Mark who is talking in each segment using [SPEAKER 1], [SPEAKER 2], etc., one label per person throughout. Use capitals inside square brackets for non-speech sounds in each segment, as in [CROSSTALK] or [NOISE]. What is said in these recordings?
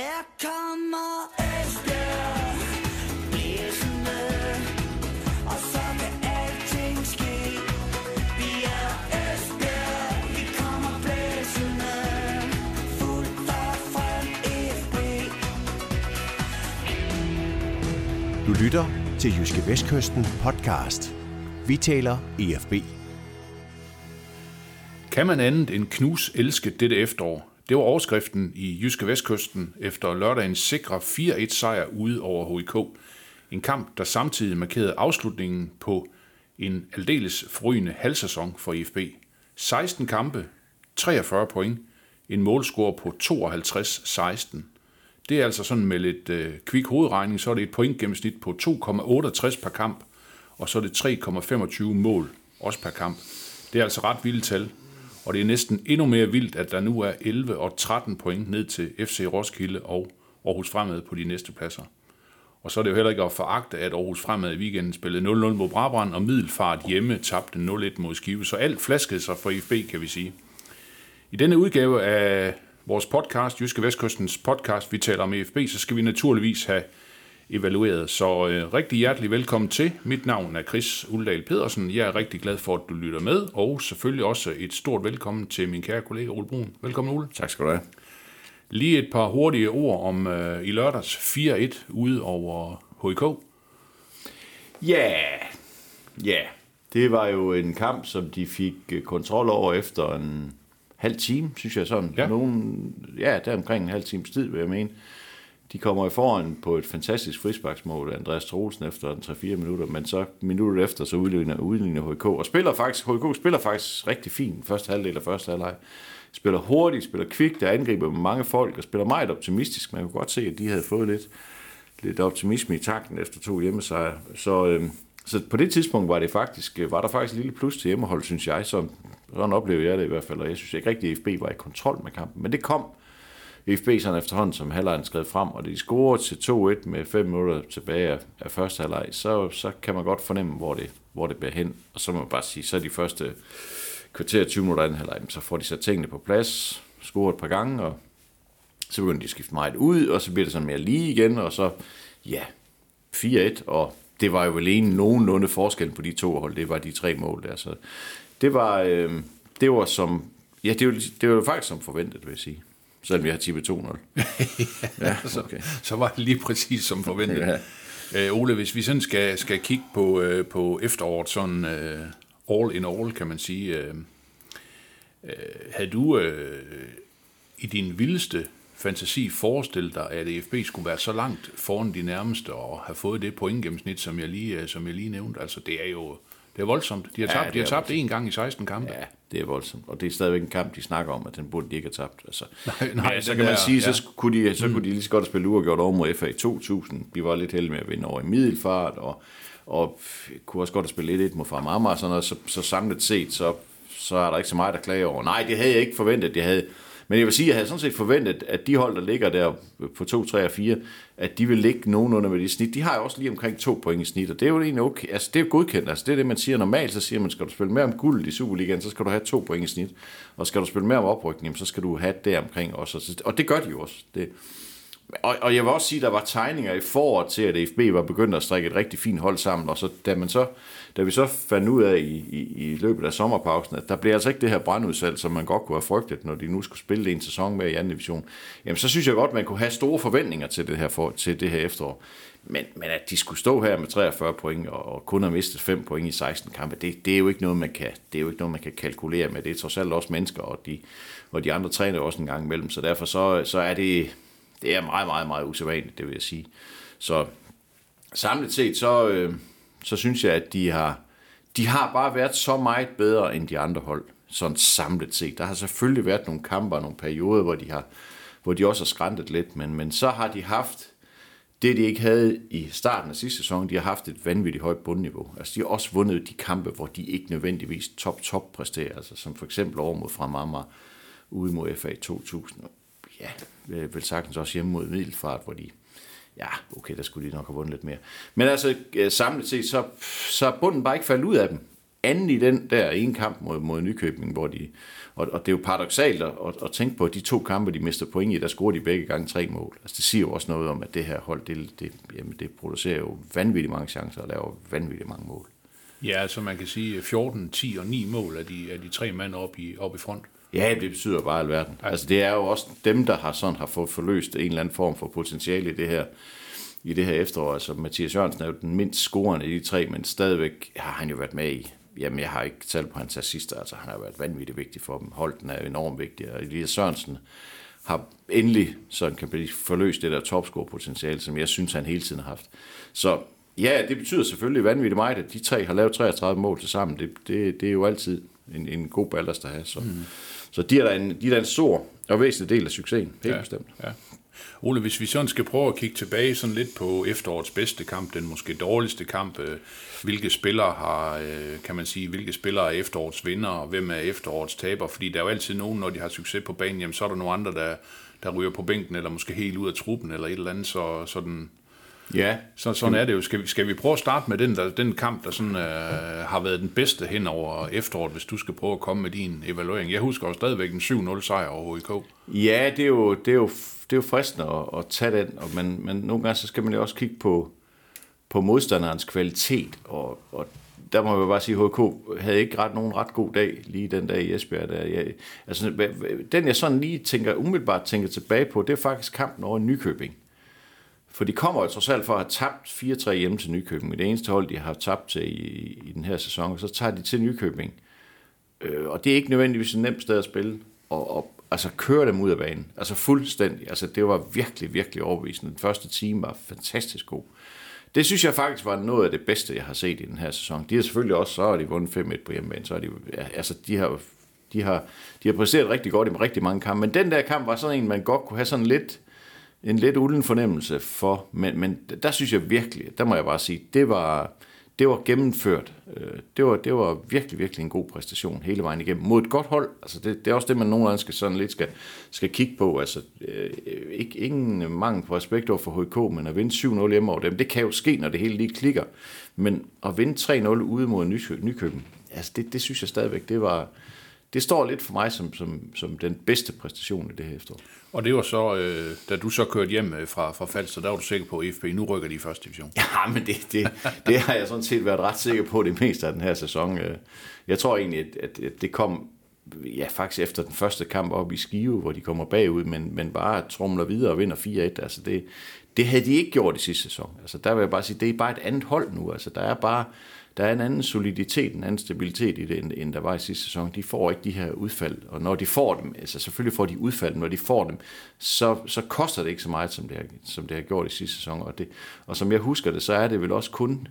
[SPEAKER 1] Her kommer Esbjerg Blæsende Og så kan alting ske Vi er Esbjerg Vi kommer blæsende Fuldt og frem FB
[SPEAKER 2] Du lytter til Jyske Vestkysten podcast. Vi taler EFB.
[SPEAKER 3] Kan man andet end knus elske dette efterår? Det var overskriften i Jyske Vestkysten efter lørdagens sikre 4-1 sejr ude over HIK. En kamp, der samtidig markerede afslutningen på en aldeles forrygende halvsæson for IFB. 16 kampe, 43 point, en målscore på 52-16. Det er altså sådan med lidt øh, kvik hovedregning, så er det et pointgennemsnit på 2,68 per kamp, og så er det 3,25 mål, også per kamp. Det er altså ret vildt tal, og det er næsten endnu mere vildt, at der nu er 11 og 13 point ned til FC Roskilde og Aarhus Fremad på de næste pladser. Og så er det jo heller ikke at foragte, at Aarhus Fremad i weekenden spillede 0-0 mod Brabrand, og Middelfart hjemme tabte 0-1 mod Skive. Så alt flaskede sig for IFB, kan vi sige. I denne udgave af vores podcast, Jyske Vestkystens podcast, vi taler om EFB, så skal vi naturligvis have evalueret. Så øh, rigtig hjertelig velkommen til. Mit navn er Chris Uldal Pedersen. Jeg er rigtig glad for, at du lytter med, og selvfølgelig også et stort velkommen til min kære kollega Ole Brun. Velkommen Ole.
[SPEAKER 4] Tak skal du have.
[SPEAKER 3] Lige et par hurtige ord om øh, i lørdags 4-1 ude over HIK.
[SPEAKER 4] Ja, ja. Det var jo en kamp, som de fik øh, kontrol over efter en halv time, synes jeg sådan.
[SPEAKER 3] Ja.
[SPEAKER 4] Nogen, ja, der omkring en halv times tid, vil jeg mene. De kommer i foran på et fantastisk frisparksmål af Andreas Troelsen efter 3-4 minutter, men så minutter efter, så udligner, udligner HK. Og spiller faktisk, HK spiller faktisk rigtig fint første halvdel af første halvleg. Spiller hurtigt, spiller kvikt, der angriber med mange folk, og spiller meget optimistisk. Man kunne godt se, at de havde fået lidt, lidt optimisme i takten efter to hjemmesejre. Så, øh, så på det tidspunkt var, det faktisk, øh, var der faktisk et lille plus til hjemmehold, synes jeg. Så, sådan oplevede jeg det i hvert fald, og jeg synes ikke rigtig, at FB var i kontrol med kampen. Men det kom FB sådan efterhånden, som halvlejen skrev frem, og de scorede til 2-1 med 5 minutter tilbage af, første halvleg, så, så kan man godt fornemme, hvor det, hvor det bliver hen. Og så må man bare sige, så er de første kvarter 20 minutter anden halvleg, så får de sat tingene på plads, scoret et par gange, og så begynder de at skifte meget ud, og så bliver det sådan mere lige igen, og så, ja, 4-1, og det var jo vel en nogenlunde forskel på de to hold, det var de tre mål der, så det var, øh, det var som, ja, det var, det var faktisk som forventet, vil jeg sige. Selvom vi har tippet 2-0. [LAUGHS]
[SPEAKER 3] ja, så, okay. så var det lige præcis som forventet.
[SPEAKER 4] Ja.
[SPEAKER 3] Øh, Ole, hvis vi sådan skal, skal kigge på, øh, på efteråret, sådan øh, all in all, kan man sige, øh, øh, havde du øh, i din vildeste fantasi forestillet dig, at EFB skulle være så langt foran de nærmeste og have fået det pointgennemsnit, som jeg lige, øh, som jeg lige nævnte? Altså, det er jo det er voldsomt. De har tabt,
[SPEAKER 4] Ja,
[SPEAKER 3] de har tabt én gang i 16 kampe.
[SPEAKER 4] Ja, det er voldsomt. Og det er stadigvæk en kamp, de snakker om, at den burde de ikke have tabt. Altså,
[SPEAKER 3] Nej, nej,
[SPEAKER 4] ja, så kan man
[SPEAKER 3] der-
[SPEAKER 4] sige, så,
[SPEAKER 3] ja.
[SPEAKER 4] sk- kunne de, så kunne de lige så godt spille uafgjort over mod FA i 2000. Vi var lidt heldige med at vinde over i middelfart, og, og kunne også godt have spillet 1-1 mod Fremad og sådan noget. Så, så samlet set, så, så er der ikke så meget at klage over. Nej, det havde jeg ikke forventet. Det havde, men jeg vil sige, at jeg havde sådan set forventet, at de hold, der ligger der på 2, 3 og 4, at de vil ligge nogenlunde med de snit. De har jo også lige omkring to point i snit, og det er jo egentlig okay. Altså, det er jo godkendt. Altså, det er det, man siger normalt. Så siger man, skal du spille mere om guld i Superligaen, så skal du have to point i snit. Og skal du spille mere om oprykning, så skal du have det omkring også. Og det gør de jo også. Det, og, og jeg vil også sige, at der var tegninger i foråret til, at FB var begyndt at strikke et rigtig fint hold sammen, og så, da, man så, da vi så fandt ud af i, i, i løbet af sommerpausen, at der blev altså ikke det her brandudsalg, som man godt kunne have frygtet, når de nu skulle spille en sæson med i anden division, jamen så synes jeg godt, man kunne have store forventninger til det her, for, til det her efterår. Men, men at de skulle stå her med 43 point og, og kun have mistet 5 point i 16 kampe, det, det, er jo ikke noget, man kan, det er jo ikke noget, man kan kalkulere med. Det er trods alt også mennesker, og de, og de andre træner også en gang imellem, så derfor så, så er det, det er meget, meget, meget usædvanligt, det vil jeg sige. Så samlet set, så, øh, så synes jeg, at de har, de har bare været så meget bedre end de andre hold, sådan samlet set. Der har selvfølgelig været nogle kampe og nogle perioder, hvor de, har, hvor de også har skræntet lidt, men, men så har de haft det, de ikke havde i starten af sidste sæson, de har haft et vanvittigt højt bundniveau. Altså, de har også vundet de kampe, hvor de ikke nødvendigvis top-top præsterer, altså som for eksempel over mod Fremammer ude mod FA 2000. Ja, vel sagtens også hjemme mod Middelfart, hvor de ja, okay, der skulle de nok have vundet lidt mere. Men altså, øh, samlet set, så, så er bunden bare ikke faldet ud af dem. anden i den der ene kamp mod, mod Nykøbing, hvor de, og, og det er jo paradoxalt at, at, at tænke på, at de to kampe, de mister point i, der scorer de begge gange tre mål. Altså det siger jo også noget om, at det her hold, det, det, jamen, det producerer jo vanvittigt mange chancer og laver vanvittigt mange mål.
[SPEAKER 3] Ja, altså man kan sige 14, 10 og 9 mål af de, af de tre mænd op i, op i front.
[SPEAKER 4] Ja, det betyder bare alverden. Altså det er jo også dem, der har sådan har fået forløst en eller anden form for potentiale i det her i det her efterår. Altså Mathias Jørgensen er jo den mindst scorende i de tre, men stadigvæk har han jo været med i Jamen, jeg har ikke talt på hans assister, altså han har været vanvittigt vigtig for dem. Holten er enormt vigtig, og Elias Sørensen har endelig sådan kan blive forløst det der topscore-potentiale, som jeg synes, han hele tiden har haft. Så ja, det betyder selvfølgelig vanvittigt meget, at de tre har lavet 33 mål til sammen. Det, det, det er jo altid en, en god ballast at have. Så, mm. Så de er der en, de er der en stor og væsentlig del af succesen, helt
[SPEAKER 3] ja,
[SPEAKER 4] bestemt.
[SPEAKER 3] Ja. Ole, hvis vi sådan skal prøve at kigge tilbage sådan lidt på efterårets bedste kamp, den måske dårligste kamp, øh, hvilke spillere har, øh, kan man sige, hvilke spillere er efterårets vinder, og hvem er efterårets taber, fordi der er jo altid nogen, når de har succes på banen, jamen så er der nogle andre, der, der ryger på bænken, eller måske helt ud af truppen, eller et eller andet, så sådan,
[SPEAKER 4] Ja.
[SPEAKER 3] Så, sådan er det jo. Skal vi, skal vi prøve at starte med den, der, den kamp, der sådan, øh, har været den bedste hen over efteråret, hvis du skal prøve at komme med din evaluering? Jeg husker jo stadigvæk en 7-0 sejr over HIK.
[SPEAKER 4] Ja, det er jo, det er jo, det er jo fristende at, at tage den, og man, men nogle gange så skal man jo også kigge på, på modstanderens kvalitet, og, og der må jeg bare sige, at HK havde ikke ret nogen ret god dag lige den dag i Esbjerg. Der. Jeg, altså, den jeg sådan lige tænker, umiddelbart tænker tilbage på, det er faktisk kampen over Nykøbing. For de kommer jo trods alt for at have tabt 4-3 hjemme til Nykøbing. Det eneste hold, de har tabt til i, i den her sæson. Og så tager de til Nykøbing. Øh, og det er ikke nødvendigvis et nemt sted at spille. Og, og altså køre dem ud af banen. Altså fuldstændig. Altså det var virkelig, virkelig overbevisende. Den første time var fantastisk god. Det synes jeg faktisk var noget af det bedste, jeg har set i den her sæson. De har selvfølgelig også, så har de vundet 5-1 på hjemmebane. Så er de, altså de har, de har, de har præsteret rigtig godt i rigtig mange kampe. Men den der kamp var sådan en, man godt kunne have sådan lidt en lidt ulden fornemmelse for, men, men der synes jeg virkelig, der må jeg bare sige, det var, det var gennemført. Øh, det var, det var virkelig, virkelig en god præstation hele vejen igennem. Mod et godt hold, altså det, det er også det, man nogle gange skal, sådan lidt skal, skal kigge på. Altså, øh, ikke, ingen mangel på respekt over for HK, men at vinde 7-0 hjemme over dem, det kan jo ske, når det hele lige klikker. Men at vinde 3-0 ude mod Nykøben, altså det, det synes jeg stadigvæk, det var, det står lidt for mig som, som, som den bedste præstation i det her efterår.
[SPEAKER 3] Og det var så, øh, da du så kørte hjem øh, fra, fra Falster, der var du sikker på, at FB nu rykker de i første division. [LAUGHS]
[SPEAKER 4] Ja, men det, det, det har jeg sådan set været ret sikker på det meste af den her sæson. Øh. Jeg tror egentlig, at, at det kom ja, faktisk efter den første kamp op i Skive, hvor de kommer bagud, men, men bare trumler videre og vinder 4-1. Altså det, det havde de ikke gjort i sidste sæson. Altså der vil jeg bare sige, det er bare et andet hold nu. Altså der er bare der er en anden soliditet, en anden stabilitet i det, end, end der var i sidste sæson. De får ikke de her udfald, og når de får dem, altså selvfølgelig får de udfald, når de får dem, så, så koster det ikke så meget, som det, har, som det har gjort i sidste sæson. Og, det, og som jeg husker det, så er det vel også kun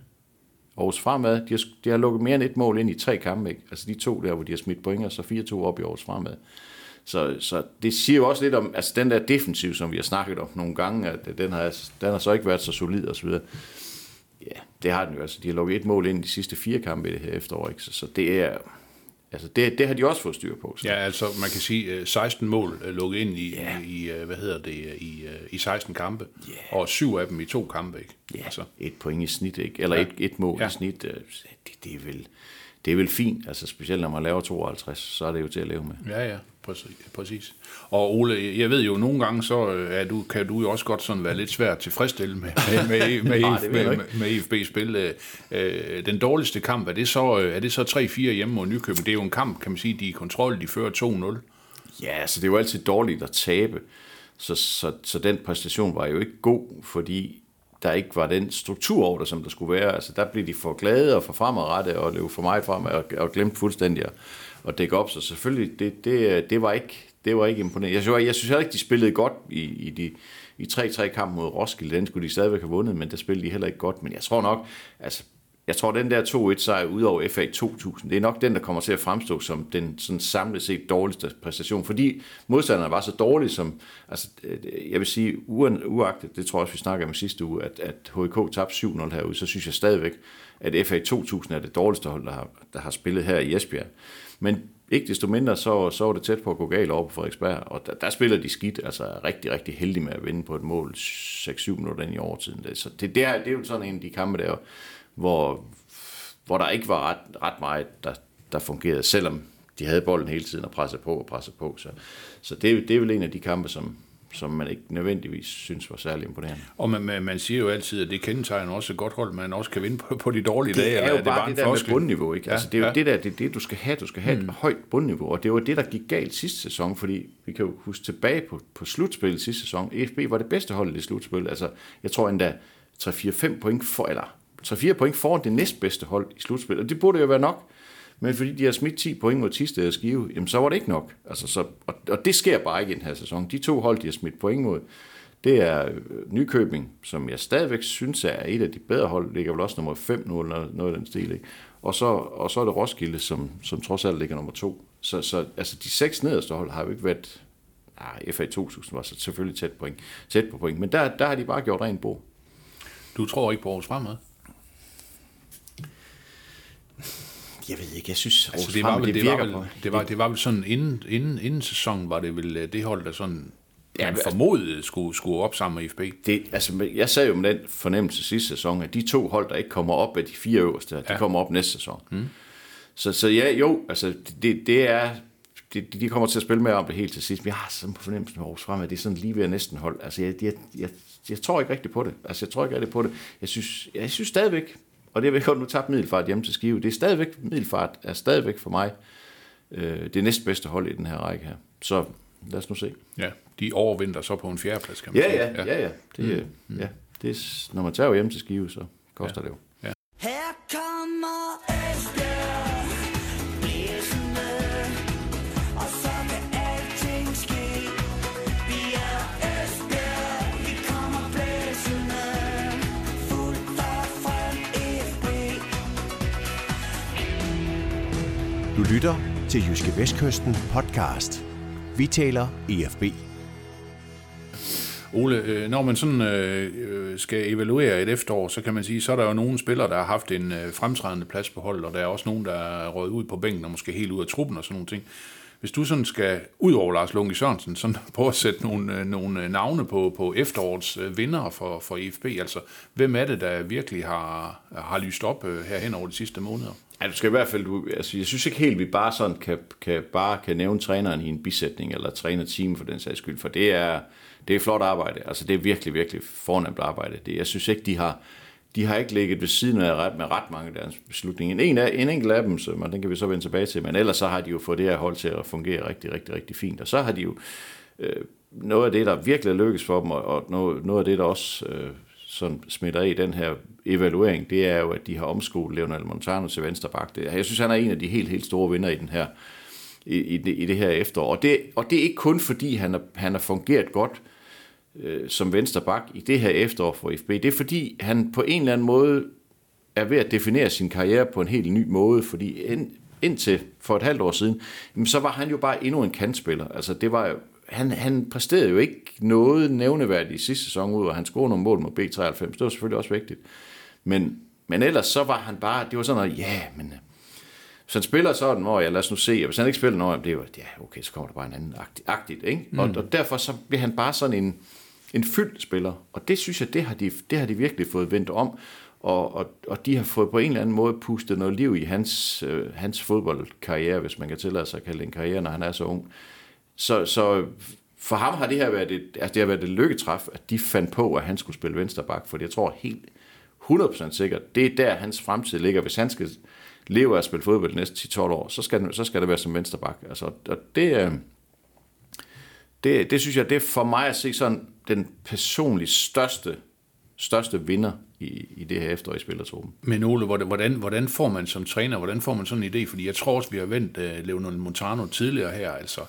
[SPEAKER 4] Aarhus Fremad, de har, de har lukket mere end et mål ind i tre kampe, ikke? altså de to der, hvor de har smidt point, og så 4-2 op i Aarhus Fremad. Så, så det siger jo også lidt om, altså den der defensiv, som vi har snakket om nogle gange, at den har, den har så ikke været så solid og så videre. Ja, det har den jo. Altså, de har lukket et mål ind i de sidste fire kampe i det her efterår. Ikke? Så, så det er... Altså det, det har de også fået styr på. Så.
[SPEAKER 3] Ja, altså man kan sige 16 øh, mål øh, lukket ind i, yeah. i øh, hvad hedder det, i, i 16 kampe, yeah. og syv af dem i to kampe, ikke?
[SPEAKER 4] Ja, altså. et point i snit, ikke? Eller ja. et, et mål ja. i snit, det, det, er vel, det er vel fint, altså specielt når man laver 52, så er det jo til at leve med.
[SPEAKER 3] Ja, ja, præcis. Og Ole, jeg ved jo, nogle gange så er du, kan du jo også godt sådan være lidt svært tilfredsstille med, med, med, med, [LAUGHS] Nej, med, med, med EFB-spil. Øh, den dårligste kamp, er det så, er det så 3-4 hjemme mod Nykøbing? Det er jo en kamp, kan man sige, de er i kontrol, de fører 2-0.
[SPEAKER 4] Ja, så altså, det er jo altid dårligt at tabe. Så, så, så den præstation var jo ikke god, fordi der ikke var den struktur over det, som der skulle være. Altså der blev de for glade og for fremadrettet og løb for meget frem og, og glemt fuldstændig at, at dække op. Så selvfølgelig, det, det, det, var ikke, det var ikke imponerende. Jeg synes, jeg synes heller ikke, de spillede godt i, i de i 3-3 kampen mod Roskilde. Den skulle de stadigvæk have vundet, men der spillede de heller ikke godt. Men jeg tror nok, altså jeg tror, den der 2-1 sejr ud over FA 2000, det er nok den, der kommer til at fremstå som den sådan samlet set dårligste præstation, fordi modstanderne var så dårlige som, altså, øh, jeg vil sige, uagtet, det tror jeg også, vi snakker om sidste uge, at, at HK tabte 7-0 herude, så synes jeg stadigvæk, at FA 2000 er det dårligste hold, der har, der har spillet her i Esbjerg. Men ikke desto mindre, så, så var det tæt på at gå galt over på Frederiksberg, og der, der spiller de skidt, altså rigtig, rigtig heldige med at vinde på et mål 6-7 minutter ind i overtiden. Så det, det, er, det er jo sådan en af de kampe der, hvor, hvor der ikke var ret, ret meget, der, der fungerede, selvom de havde bolden hele tiden og pressede på og pressede på. Så, så det, det er vel en af de kampe, som, som man ikke nødvendigvis synes var særlig imponerende.
[SPEAKER 3] Og man, man, man siger jo altid, at det kendetegner også et godt hold, man også kan vinde på, på de dårlige dage.
[SPEAKER 4] Det er jo bare
[SPEAKER 3] en
[SPEAKER 4] det, det der
[SPEAKER 3] floskel?
[SPEAKER 4] med bundniveau, ikke?
[SPEAKER 3] Ja,
[SPEAKER 4] altså, det er jo
[SPEAKER 3] ja.
[SPEAKER 4] det der, det er det, du skal have. Du skal have mm. et højt bundniveau, og det var det, der gik galt sidste sæson, fordi vi kan jo huske tilbage på, på slutspillet sidste sæson. EFB var det bedste hold i det slutspil. Altså, jeg tror endda 3-4-5 point for, eller 3-4 point foran det næstbedste hold i slutspillet, og det burde jo være nok. Men fordi de har smidt 10 point mod Tisted og Skive, jamen så var det ikke nok. Altså, så, og, og det sker bare ikke i den her sæson. De to hold, de har smidt point mod, det er øh, Nykøbing, som jeg stadigvæk synes er et af de bedre hold, ligger vel også nummer 5 nu, eller noget, noget af den stil. Ikke? Og, så, og så er det Roskilde, som, som trods alt ligger nummer 2. Så, så altså, de seks nederste hold har jo ikke været... Ah, FA 2000 var så selvfølgelig tæt, point, tæt på point, men der, der har de bare gjort rent bord.
[SPEAKER 3] Du tror ikke på Aarhus Fremad?
[SPEAKER 4] Jeg ved ikke, jeg synes,
[SPEAKER 3] Altså, det, var vel, det, var vel, det, var, det var vel sådan, inden, inden, inden sæsonen var det vel øh, det hold, der sådan
[SPEAKER 4] Ja, men-
[SPEAKER 3] formodede skulle, skulle op sammen med FB.
[SPEAKER 4] det, altså, jeg sad jo med den fornemmelse sidste sæson, at de to hold, der ikke kommer op af de fire øverste, de
[SPEAKER 3] Ja.
[SPEAKER 4] kommer op næste sæson. Mm. Så, så ja, jo, altså, det, det er, det, de kommer til at spille med om det helt til sidst, men jeg har sådan på fornemmelsen af Aarhus Fremad, det er sådan lige ved at næsten hold. Altså, jeg, jeg, jeg, jeg tror ikke rigtigt på det. Altså, jeg tror ikke rigtigt på det. Jeg synes, jeg synes stadigvæk, og det er godt, nu tabt middelfart hjemme til Skive, det er stadigvæk, middelfart er stadigvæk for mig øh, det næstbedste hold i den her række her. Så lad os nu se.
[SPEAKER 3] Ja, de overvinder så på en fjerdeplads, kan man
[SPEAKER 4] Ja,
[SPEAKER 3] sige.
[SPEAKER 4] ja, ja, ja. Det, mm. ja. Det er, når man tager hjem til Skive, så koster ja. det jo.
[SPEAKER 2] Du lytter til Jyske Vestkysten podcast. Vi taler EFB.
[SPEAKER 3] Ole, øh, når man sådan øh, skal evaluere et efterår, så kan man sige, så er der jo nogle spillere, der har haft en øh, fremtrædende plads på holdet, og der er også nogen, der er røget ud på bænken og måske helt ud af truppen og sådan nogle ting. Hvis du sådan skal, ud over Lars Lunke Sørensen, sådan [LAUGHS] prøve at sætte nogle, øh, nogle øh, navne på, på efterårets øh, vinder for, for EFB, altså hvem er det, der virkelig har, har lyst op her hen over de sidste måneder?
[SPEAKER 4] Ja, du skal i hvert fald, du, altså, jeg synes ikke helt, vi bare sådan kan, kan, bare kan nævne træneren i en bisætning, eller trænerteam for den sags skyld, for det er, det er flot arbejde. Altså, det er virkelig, virkelig fornemt arbejde. Det, jeg synes ikke, de har, de har ikke ligget ved siden af ret, med ret mange af deres beslutninger. En, af, en enkelt af dem, så, man, den kan vi så vende tilbage til, men ellers så har de jo fået det her hold til at fungere rigtig, rigtig, rigtig fint. Og så har de jo øh, noget af det, der virkelig er lykkes for dem, og, og noget, noget af det, der også øh, sådan smitter af i den her evaluering, det er jo, at de har omskolet Leonel Montano til venstreback. Det, jeg synes, han er en af de helt, helt store vinder i den her i, i, det, i det her efterår. Og det, og det er ikke kun fordi, han har, han har fungeret godt øh, Øh, som vensterbak i det her efterår for FB. Det er fordi, han på en eller anden måde er ved at definere sin karriere på en helt ny måde, fordi ind, indtil for et halvt år siden, jamen, så var han jo bare endnu en kantspiller. Altså, det var han, han præsterede jo ikke noget nævneværdigt i sidste sæson ud, og han scorede nogle mål mod B93. Det var selvfølgelig også vigtigt. Men, men ellers så var han bare, det var sådan noget, ja, men hvis han spiller sådan, hvor jeg lad os nu se, og hvis han ikke spiller noget, det er jo, ja, okay, så kommer der bare en anden agtigt, agtigt ikke? Mm. Og, og, derfor så bliver han bare sådan en, en fyldt spiller, og det synes jeg, det har de, det har de virkelig fået vendt om, og, og, og de har fået på en eller anden måde pustet noget liv i hans, øh, hans fodboldkarriere, hvis man kan tillade sig at kalde det en karriere, når han er så ung. Så, så for ham har det her været et, altså det har været et lykketræf, at de fandt på, at han skulle spille vensterbak, for jeg tror helt 100% sikkert, det er der hans fremtid ligger. Hvis han skal lever af at spille fodbold de næste 10-12 år, så skal, så skal det være som vensterbak. Altså, og det, øh, det, det synes jeg, det er for mig at se sådan den personligt største, største vinder i, i det her efterår i spillertruppen.
[SPEAKER 3] Men Ole, hvordan- hvordan, får man som træner, hvordan får man sådan en idé? Fordi jeg tror også, vi har vendt uh, Leonel Montano tidligere her, altså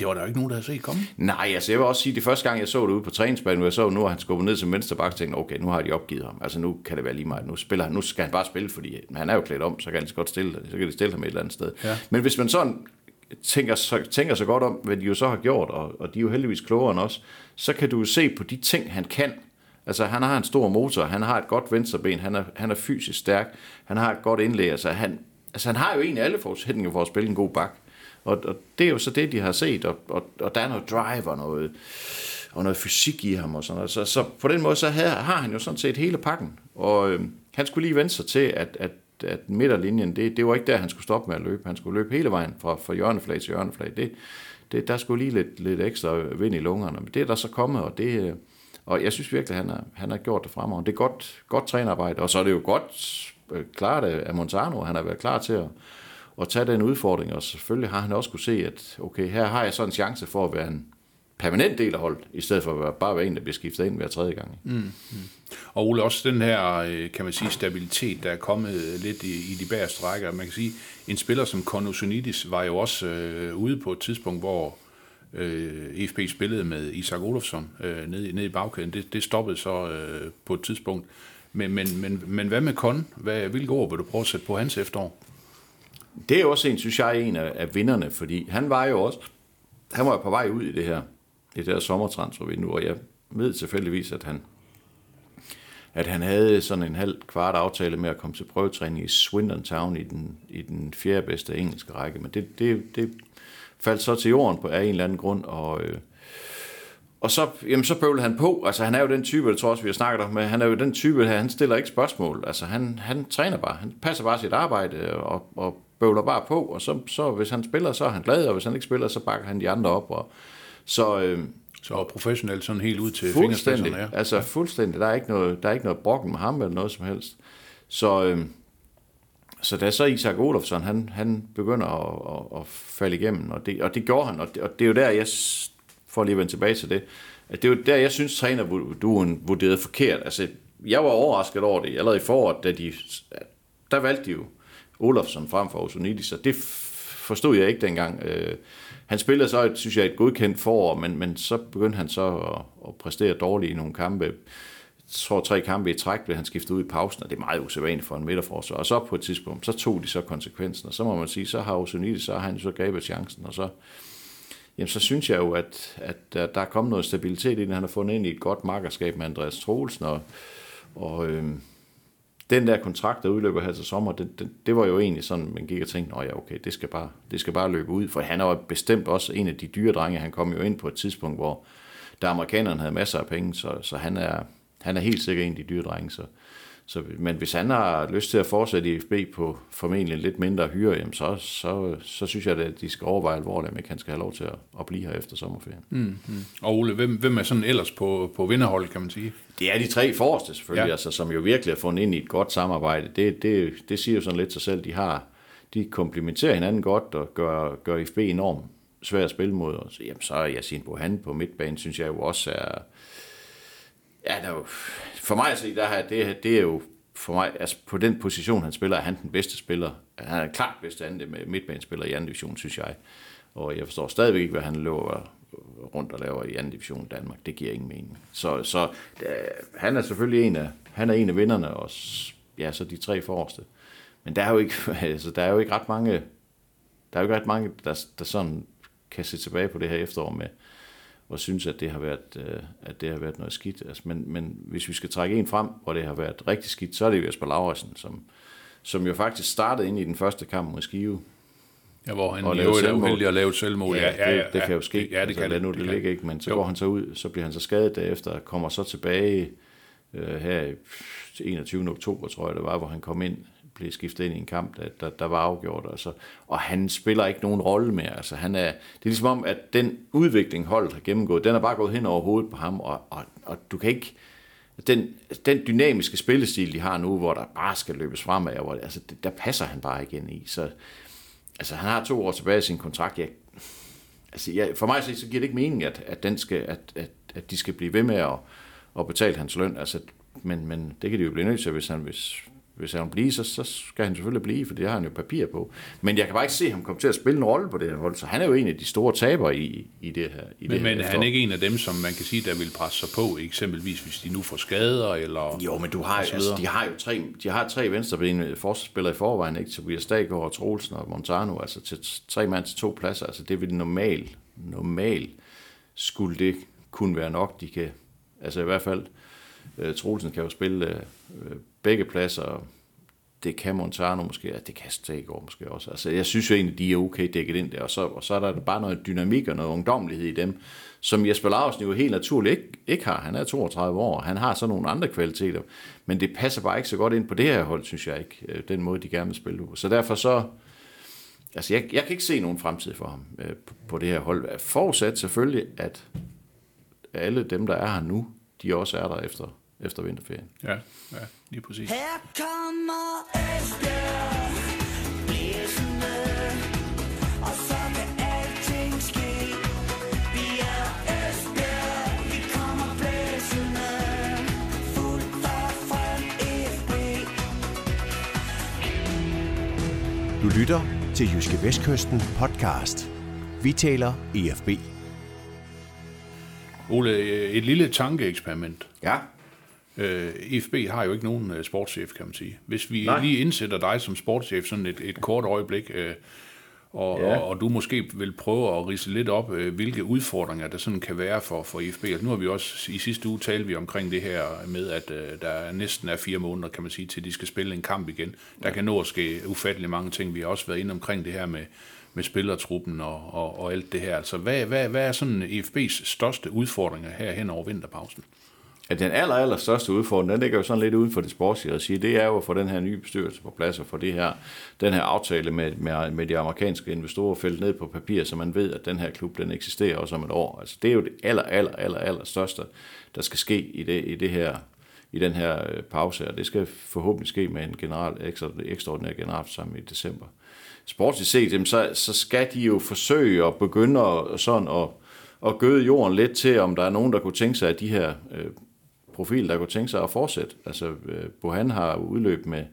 [SPEAKER 3] det var der jo ikke nogen, der havde set komme.
[SPEAKER 4] Nej, altså jeg vil også sige, at det første gang, jeg så det ude på træningsbanen, hvor jeg så, nu har han skubbet ned som vensterbak, tænkte okay, nu har de opgivet ham. Altså nu kan det være lige meget. Nu, spiller han, nu skal han bare spille, fordi han er jo klædt om, så kan han lige så godt stille, så kan de stille ham et eller andet sted.
[SPEAKER 3] Ja.
[SPEAKER 4] Men hvis man sådan tænker så, tænker så godt om, hvad de jo så har gjort, og, og de er jo heldigvis klogere end os, så kan du jo se på de ting, han kan. Altså, han har en stor motor, han har et godt venstreben, han er, han er fysisk stærk, han har et godt indlæg, altså han, altså han har jo egentlig alle forudsætninger for at spille en god bak. Og, og det er jo så det, de har set, og, og, og der er noget drive og noget, og noget fysik i ham og sådan noget. Så, så på den måde, så havde, har han jo sådan set hele pakken. Og øh, han skulle lige vende sig til, at, at, at midterlinjen, det, det var ikke der, han skulle stoppe med at løbe. Han skulle løbe hele vejen fra, fra hjørneflag til hjørneflag. Det, det, der skulle lige lidt, lidt ekstra vind i lungerne. Men det er der så kommet, og det, øh, og jeg synes virkelig, han har, han har gjort det fremover. Det er godt, godt trænerarbejde, og så er det jo godt øh, klart af Montano. Han har været klar til at, at tage den udfordring, og selvfølgelig har han også kunne se, at okay, her har jeg så en chance for at være en permanent del af holdet, i stedet for at bare være en, der bliver skiftet ind hver tredje gang. Mm. mm.
[SPEAKER 3] Og Ole, også den her, øh, kan man sige, stabilitet, der er kommet lidt i, i de bagerste rækker. Man kan sige, en spiller som Konosunidis var jo også øh, ude på et tidspunkt, hvor øh, EFB spillede med Isak Olofsson øh, nede, nede i bagkæden. Det, det stoppede så øh, på et tidspunkt. Men, men, men, men hvad med Kon? Hvad, hvilke ord vil du prøve at sætte på hans efterår?
[SPEAKER 4] Det er også en, synes jeg, en af, af vinderne, fordi han var jo også, han var jo på vej ud i det her, det der sommertransfervindue, og jeg ved selvfølgelig, at han, at han havde sådan en halv kvart aftale med at komme til prøvetræning i Swindon Town i den, i den fjerde bedste engelske række, men det, det, det faldt så til jorden på, af en eller anden grund, og, øh, og så, jamen, så bøvlede han på. Altså, han er jo den type, det tror også, vi har snakket om, men han er jo den type, her, han stiller ikke spørgsmål. Altså, han, han træner bare. Han passer bare sit arbejde og, og bøvler bare på, og så, så hvis han spiller, så er han glad, og hvis han ikke spiller, så bakker han de andre op. Og, så, øh,
[SPEAKER 3] så professionelt sådan helt ud til
[SPEAKER 4] fuldstændig, ja. Altså fuldstændig. Der er ikke noget, der er ikke noget brokken med ham eller noget som helst. Så, øh, så da så Isak Olofsson, han, han begynder at, at, at falde igennem, og det, og det gjorde han, og det, og det er jo der, jeg får lige vende tilbage til det, at det er jo der, jeg synes, trænerduen vurderede forkert. Altså, jeg var overrasket over det allerede i foråret, da de, der valgte de jo Olofsson frem for Osonidis, så det forstod jeg ikke dengang. Øh, han spillede så, et, synes jeg, et godkendt forår, men, men så begyndte han så at, at præstere dårligt i nogle kampe. Jeg tror, tre kampe i træk blev han skiftet ud i pausen, og det er meget usædvanligt for en midterforsvar. Og så på et tidspunkt, så tog de så konsekvensen, og så må man sige, så har Osonidis, så har han så grebet chancen, og så, jamen, så synes jeg jo, at, at der er kommet noget stabilitet i det. Han har fundet ind i et godt markerskab med Andreas Troelsen, og, og øhm, den der kontrakt, der udløber her til sommer, det, det, det var jo egentlig sådan, man gik og tænkte, at ja, okay, det skal, bare, det skal bare løbe ud, for han er jo bestemt også en af de dyre drenge, han kom jo ind på et tidspunkt, hvor der amerikanerne havde masser af penge, så, så han, er, han er helt sikkert en af de dyre drenge, så, så, men hvis han har lyst til at fortsætte i FB på formentlig lidt mindre hyre, jamen så, så, så synes jeg, at de skal overveje alvorligt, om han skal have lov til at, at blive her efter sommerferien.
[SPEAKER 3] Mm, mm. Og Ole, hvem, hvem er sådan ellers på, på vinderhold, kan man sige?
[SPEAKER 4] Det er de tre forreste selvfølgelig, ja. altså, som jo virkelig har fundet ind i et godt samarbejde. Det, det, det siger jo sådan lidt sig selv, de har de komplementerer hinanden godt og gør, gør FB enormt svært at spille mod. Så, jamen, så er Yasin Bohan på midtbanen, synes jeg jo også er... Ja, der er jo, for mig at se, der er, det, det er jo for mig, altså på den position, han spiller, er han den bedste spiller. Han er klart bedste anden med midtbanespiller i anden division, synes jeg. Og jeg forstår stadigvæk ikke, hvad han løber rundt og laver i anden division i Danmark. Det giver ingen mening. Så, så da, han er selvfølgelig en af, han er en af vinderne, og ja, så de tre forreste. Men der er jo ikke, [LAUGHS] altså, der er jo ikke ret mange, der er jo ikke ret mange, der, der sådan kan se tilbage på det her efterår med, og synes, at det har været, øh, at det har været noget skidt. Altså, men, men hvis vi skal trække en frem, hvor det har været rigtig skidt, så er det jo Jesper Lauritsen, som, som jo faktisk startede ind i den første kamp mod Skive.
[SPEAKER 3] Ja, hvor han jo er uheldig at lave et selvmål.
[SPEAKER 4] Ja, ja, ja, det, det kan jo ske.
[SPEAKER 3] Ja, det
[SPEAKER 4] altså,
[SPEAKER 3] kan det.
[SPEAKER 4] Nu, det, det ligger ikke, men så jo. går han så ud, så bliver han så skadet derefter, kommer så tilbage øh, her i 21. oktober, tror jeg det var, hvor han kom ind blev skiftet ind i en kamp, der, der, der var afgjort. Altså. Og han spiller ikke nogen rolle mere. Altså, han er, det er ligesom om, at den udvikling, holdet har gennemgået, den er bare gået hen over hovedet på ham, og, og, og du kan ikke... Den, den dynamiske spillestil, de har nu, hvor der bare skal løbes fremad, hvor, altså, der passer han bare igen i. Så altså, han har to år tilbage i sin kontrakt. Jeg, altså, jeg, for mig så giver det ikke mening, at, at, den skal, at, at, at de skal blive ved med at, at betale hans løn. Altså, men, men det kan de jo blive nødt til, hvis han, hvis, hvis han vil blive, så, så skal han selvfølgelig blive, for det har han jo papir på. Men jeg kan bare ikke se ham komme til at spille en rolle på det her hold, så han er jo en af de store tabere i, i det her. I
[SPEAKER 3] men
[SPEAKER 4] det
[SPEAKER 3] men
[SPEAKER 4] her
[SPEAKER 3] er han ikke en af dem, som man kan sige, der vil presse sig på, eksempelvis hvis de nu får skader? Eller
[SPEAKER 4] jo, men du har, altså, de har jo tre, de har tre venstrebenede forsvarsspillere i forvejen, ikke? Tobias Daggaard, Troelsen og Montano, altså til tre mand til to pladser, altså det vil normal, normal skulle det kunne være nok, de kan, altså i hvert fald, Øh, Troelsen kan jo spille øh, begge pladser. det kan Montano måske, og det kan Stegård måske også. Altså, jeg synes jo egentlig, de er okay dækket ind der, og så, og så er der bare noget dynamik og noget ungdomlighed i dem, som Jesper Larsen jo helt naturligt ikke, ikke har. Han er 32 år, og han har så nogle andre kvaliteter, men det passer bare ikke så godt ind på det her hold, synes jeg ikke, øh, den måde, de gerne vil spille på. Så derfor så, altså jeg, jeg kan ikke se nogen fremtid for ham øh, på, på det her hold. Forudsat selvfølgelig, at alle dem, der er her nu, de også er der efter, efter vinterferien.
[SPEAKER 3] Ja, ja, lige præcis.
[SPEAKER 1] Her kommer Esbjerg blæsende, og så kan alting ske. Vi er Esbjerg, vi kommer blæsende, fuld fart frem FB.
[SPEAKER 2] Du lytter til Jyske Vestkysten podcast. Vi taler EFB.
[SPEAKER 3] Ole, øh, et lille tankeeksperiment.
[SPEAKER 4] Ja,
[SPEAKER 3] Øh, IFB har jo ikke nogen øh, sportschef, kan man sige. Hvis vi
[SPEAKER 4] Nej.
[SPEAKER 3] Lige indsætter dig som sportschef sådan et, et kort øjeblik, øh, og,
[SPEAKER 4] Ja.
[SPEAKER 3] ja. og, og du måske vil prøve at rise lidt op, øh, hvilke udfordringer der sådan kan være for, for IFB. Altså, nu har vi også i sidste uge talt vi omkring det her med, at øh, der næsten er fire måneder, kan man sige, til de skal spille en kamp igen. Der kan nå at ske ufattelig mange ting. Vi har også været inde omkring det her med, med spillertruppen og, og, og alt det her. Altså, hvad, hvad, hvad er sådan IFB's største udfordringer her hen over vinterpausen?
[SPEAKER 4] At den aller, aller største udfordring, den ligger jo sådan lidt uden for det sportslige at sige, det er jo at få den her nye bestyrelse på plads og få det her, den her aftale med, med, med de amerikanske investorer fældt ned på papir, så man ved, at den her klub, den eksisterer også om et år. Altså, det er jo det aller, aller, aller, aller største, der skal ske i, det, i, det her, i den her øh, pause, og det skal forhåbentlig ske med en general, ekstra, ekstraordinær generalforsamling i december. Sportsligt set, så, så skal de jo forsøge at begynde at, sådan at, at gøde jorden lidt til, om der er nogen, der kunne tænke sig, at de her øh, profil, der kunne tænke sig at fortsætte. Altså, øh, Bohan har udløb med,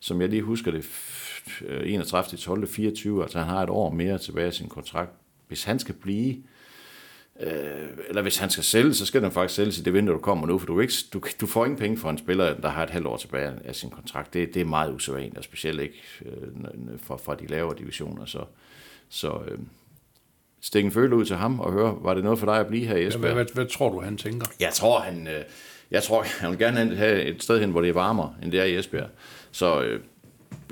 [SPEAKER 4] som jeg lige husker det, f- øh, 31. 12. 24, altså han har et år mere tilbage af sin kontrakt. Hvis han skal blive, øh, eller hvis han skal sælge, så skal den faktisk sælges i det vindue, der kommer nu, for du, ikke, du, du får ingen penge for en spiller, der har et halvt år tilbage af sin kontrakt. Det, det er meget usædvanligt, og specielt ikke øh, fra, fra de lavere divisioner. Så, så øh, stik en føle ud til ham og høre, var det noget for dig at blive her i
[SPEAKER 3] Hvad,
[SPEAKER 4] Esbjerg?
[SPEAKER 3] hvad, hvad tror du, han tænker?
[SPEAKER 4] Jeg tror, han, øh, jeg tror, han vil gerne have et sted hen, hvor det er varmere, end det er i Esbjerg. Så, øh,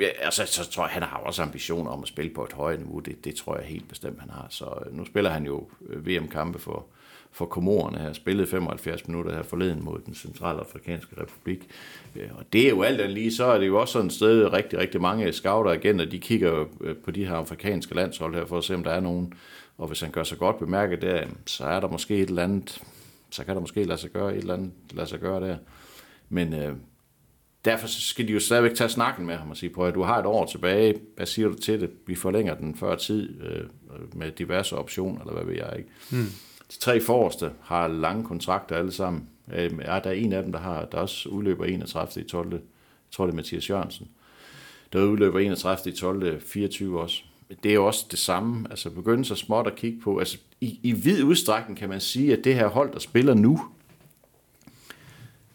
[SPEAKER 4] ja, altså, så tror jeg, han har også ambitioner om at spille på et højere niveau. Det, det tror jeg helt bestemt, han har. Så øh, nu spiller han jo øh, VM-kampe for, for Komorerne her. Spillet 75 minutter her forleden mod den centralafrikanske republik. Øh, og det er jo alt andet lige, så er det jo også sådan et sted, rigtig, rigtig mange scouter igen, og de kigger øh, på de her afrikanske landshold her, for at se, om der er nogen. Og hvis han gør sig godt bemærket der, så er der måske et eller andet, så kan der måske lade sig gøre et eller andet, lade sig gøre der. Men øh, derfor skal de jo stadigvæk tage snakken med ham og sige, prøv at du har et år tilbage, hvad siger du til det? Vi forlænger den før tid øh, med diverse optioner, eller hvad ved jeg ikke. Hmm. De tre forreste har lange kontrakter alle sammen. Øh, ja, der er en af dem, der har der også udløber 31. i 12. Jeg tror, det er Mathias Jørgensen. Der udløber 31. i 12. 24 også. Det er jo også det samme. Altså begynde så småt at kigge på. Altså i, i vid udstrækning kan man sige, at det her hold, der spiller nu,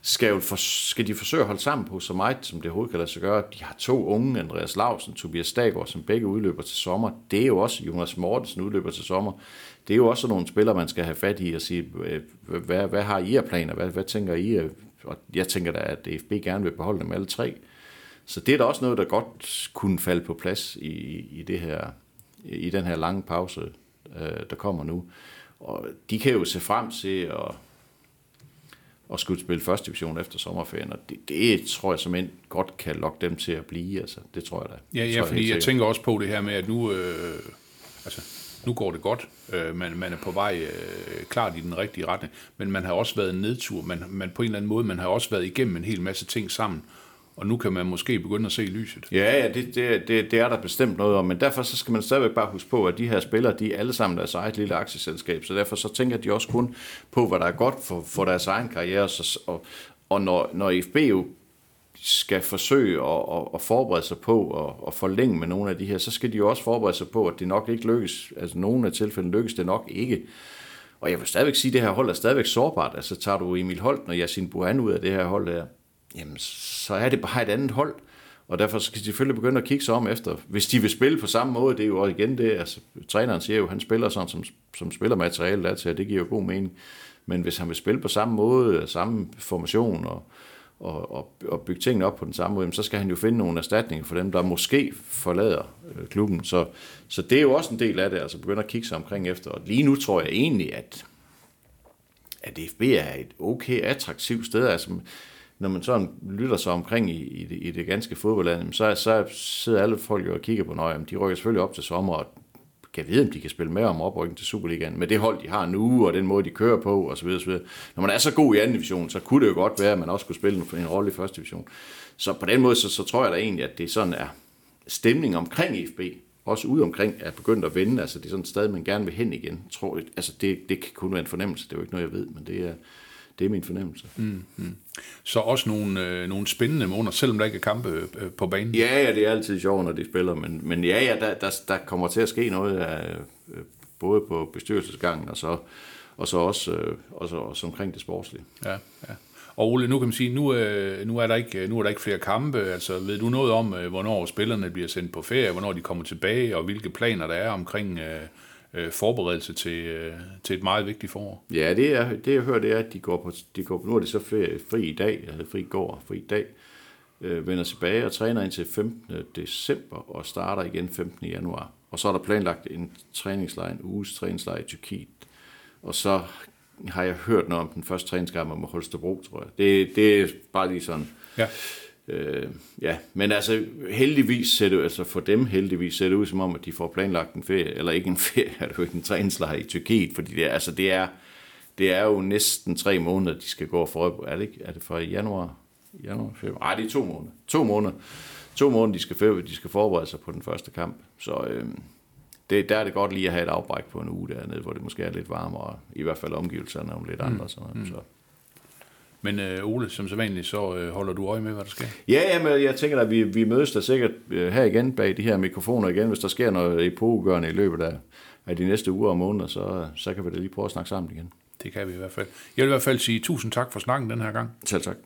[SPEAKER 4] skal, jo for, skal de forsøge at holde sammen på så meget, som det overhovedet kan lade sig gøre. De har to unge, Andreas Lausen, Tobias Stagård, som begge udløber til sommer. Det er jo også, Jonas Mortensen udløber til sommer. Det er jo også nogle spillere, man skal have fat i og sige, øh, hvad, hvad har I af planer? Hvad, hvad tænker I? Og jeg tænker da, at DFB gerne vil beholde dem alle tre. Så det er da også noget, der godt kunne falde på plads i, i, det her, i den her lange pause, øh, der kommer nu. Og de kan jo se frem til at og skulle spille første division efter sommerferien, og det, det tror jeg som godt kan lokke dem til at blive, altså det tror jeg da.
[SPEAKER 3] Ja, ja fordi jeg
[SPEAKER 4] sikkert.
[SPEAKER 3] tænker også på det her med, at nu, øh, altså, nu går det godt. Øh, man, man er på vej øh, klart i den rigtige retning, men man har også været en nedtur. Man, man på en eller anden måde, man har også været igennem en hel masse ting sammen, og nu kan man måske begynde at se lyset.
[SPEAKER 4] Ja, ja, det, det, det, det er der bestemt noget om, men derfor så skal man stadigvæk bare huske på, at de her spillere, de er alle sammen deres eget lille aktieselskab, så derfor så tænker de også kun på, hvad der er godt for, for deres egen karriere, så, og, og når, når IFB jo skal forsøge at, at, at forberede sig på at, at forlænge med nogle af de her, så skal de jo også forberede sig på, at det nok ikke lykkes. Altså nogle af tilfældene lykkes det nok ikke. Og jeg vil stadigvæk sige, at det her hold er stadigvæk sårbart. Altså tager du Emil Holt og Yasin Buhan ud af det her hold der, jamen så er det bare et andet hold. Og derfor skal de selvfølgelig begynde at kigge sig om efter, hvis de vil spille på samme måde, det er jo også igen det, altså træneren siger jo, han spiller sådan, som, som spiller materialet er til, og det giver jo god mening. Men hvis han vil spille på samme måde, øh, samme formation og, og, og, og bygge tingene op på den samme måde, så skal han jo finde nogle erstatninger for dem, der måske forlader øh, klubben. Så, så det er jo også en del af det, altså begynde at kigge sig omkring efter. Og lige nu tror jeg egentlig, at, at FB er et okay attraktivt sted. Altså, når man sådan lytter sig omkring i, i, det, i det ganske fodboldland, så, så sidder alle folk jo og kigger på, nøje, de rykker selvfølgelig op til sommer, og kan vide, om de kan spille med om oprykning til Superligaen, med det hold, de har nu, og den måde, de kører på, osv. osv. Når man er så god i anden division, så kunne det jo godt være, at man også skulle spille en rolle i første division. Så på den måde, så, så tror jeg da egentlig, at det sådan er stemning omkring IFB, også ude omkring, er begyndt at vende. Altså, det er sådan et sted, man gerne vil hen igen. Tror, jeg. altså, det, det kan kun være en fornemmelse. Det er jo ikke noget, jeg ved, men det er, det er min fornemmelse. Mm,
[SPEAKER 3] mm. Så også nogle, øh, nogle spændende måneder, selvom der ikke er kampe øh, på banen?
[SPEAKER 4] Ja, ja, det er altid sjovt, når de spiller, men, men ja, ja, der, der, der kommer til at ske noget, af, øh, både på bestyrelsesgangen og så, og så også, øh, og så, også omkring det sportslige.
[SPEAKER 3] Ja, ja. Og Ole, nu kan man sige, nu, øh, nu, er der ikke, nu er der ikke flere kampe. Altså, ved du noget om, øh, hvornår spillerne bliver sendt på ferie, hvornår de kommer tilbage, og hvilke planer der er omkring øh, øh, forberedelse til, øh, til et meget vigtigt forår.
[SPEAKER 4] Ja, det, er, det jeg hører, det er, at de går på, de går på nu er det så fri, fri i dag, eller fri går, fri i dag, øh, vender tilbage og træner indtil 15. december og starter igen 15. januar. Og så er der planlagt en træningslejr, en uges træningslejr i Tyrkiet. Og så har jeg hørt noget om den første træningskamp med Holstebro, tror jeg. Det, det er bare lige sådan...
[SPEAKER 3] Ja.
[SPEAKER 4] Øh, ja, men altså heldigvis ser det altså for dem heldigvis ser det ud som om, at de får planlagt en ferie, eller ikke en [LAUGHS] ferie, er det jo ikke en træningslejr i Tyrkiet, fordi det er, altså det er, det er jo næsten tre måneder, de skal gå for, er det ikke, er det fra januar, januar, februar, nej, det er to måneder, to måneder, to måneder, de skal, de skal forberede sig på den første kamp, så øh, det, der er det godt lige at have et afbræk på en uge dernede, hvor det måske er lidt varmere, i hvert fald omgivelserne og lidt andre, mm. sådan noget, mm. så
[SPEAKER 3] men øh, Ole, som så vanligt, så øh, holder du øje med, hvad der sker?
[SPEAKER 4] Ja, men jeg tænker, at vi, vi mødes der sikkert øh, her igen bag de her mikrofoner igen. Hvis der sker noget epokegørende i løbet af, af de næste uger og måneder, så, så kan vi da lige prøve at snakke sammen igen.
[SPEAKER 3] Det kan vi i hvert fald. Jeg vil i hvert fald sige tusind tak for snakken den her gang.
[SPEAKER 4] Selv tak.